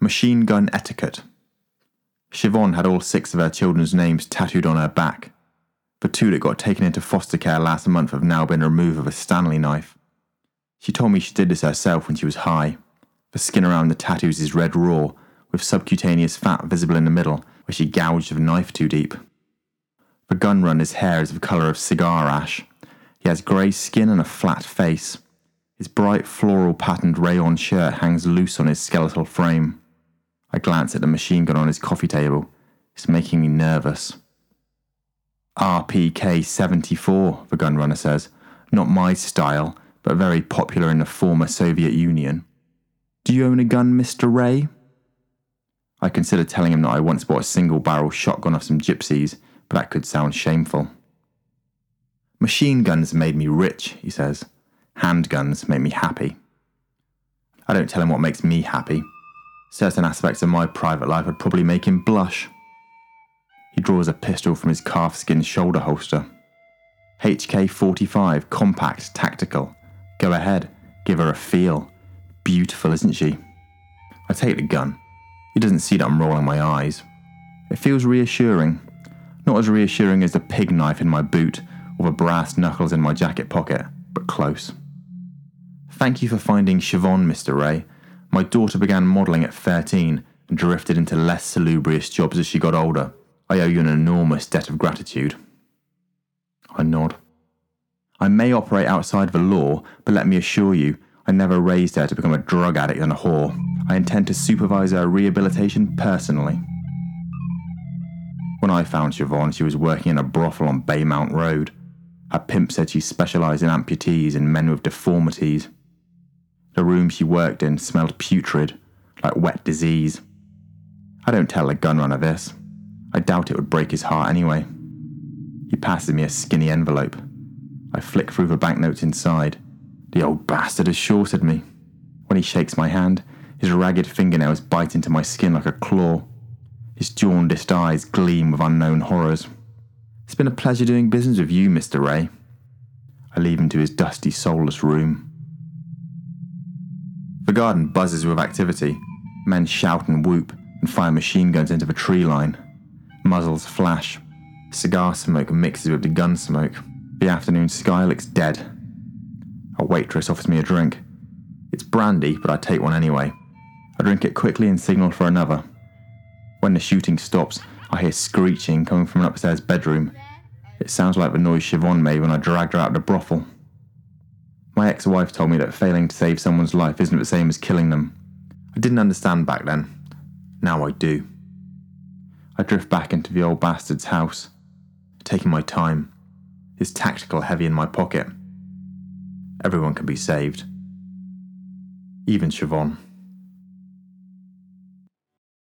Machine gun etiquette. Siobhan had all six of her children's names tattooed on her back. The two that got taken into foster care last month have now been removed with a Stanley knife. She told me she did this herself when she was high. The skin around the tattoos is red raw, with subcutaneous fat visible in the middle, where she gouged with a knife too deep. The gun runner's hair is the colour of cigar ash. He has grey skin and a flat face. His bright floral patterned rayon shirt hangs loose on his skeletal frame. I glance at the machine gun on his coffee table. It's making me nervous. RPK 74, the gun runner says. Not my style, but very popular in the former Soviet Union. Do you own a gun, Mr. Ray? I consider telling him that I once bought a single barrel shotgun off some gypsies, but that could sound shameful. Machine guns made me rich, he says. Handguns make me happy. I don't tell him what makes me happy. Certain aspects of my private life would probably make him blush. He draws a pistol from his calfskin shoulder holster. HK 45, compact, tactical. Go ahead, give her a feel. Beautiful, isn't she? I take the gun. He doesn't see that I'm rolling my eyes. It feels reassuring. Not as reassuring as the pig knife in my boot or the brass knuckles in my jacket pocket, but close. Thank you for finding Siobhan, Mr. Ray. My daughter began modelling at 13 and drifted into less salubrious jobs as she got older. I owe you an enormous debt of gratitude. I nod. I may operate outside the law, but let me assure you, I never raised her to become a drug addict and a whore. I intend to supervise her rehabilitation personally. When I found Siobhan, she was working in a brothel on Baymount Road. Her pimp said she specialised in amputees and men with deformities. The room she worked in smelled putrid, like wet disease. I don't tell the gunrunner this. I doubt it would break his heart anyway. He passes me a skinny envelope. I flick through the banknotes inside. The old bastard has shorted me. When he shakes my hand, his ragged fingernails bite into my skin like a claw. His jaundiced eyes gleam with unknown horrors. It's been a pleasure doing business with you, Mr. Ray. I leave him to his dusty, soulless room. The garden buzzes with activity. Men shout and whoop and fire machine guns into the tree line. Muzzles flash. Cigar smoke mixes with the gun smoke. The afternoon sky looks dead. A waitress offers me a drink. It's brandy, but I take one anyway. I drink it quickly and signal for another. When the shooting stops, I hear screeching coming from an upstairs bedroom. It sounds like the noise Siobhan made when I dragged her out of the brothel. My ex wife told me that failing to save someone's life isn't the same as killing them. I didn't understand back then. Now I do. I drift back into the old bastard's house, taking my time, his tactical heavy in my pocket. Everyone can be saved. Even Siobhan.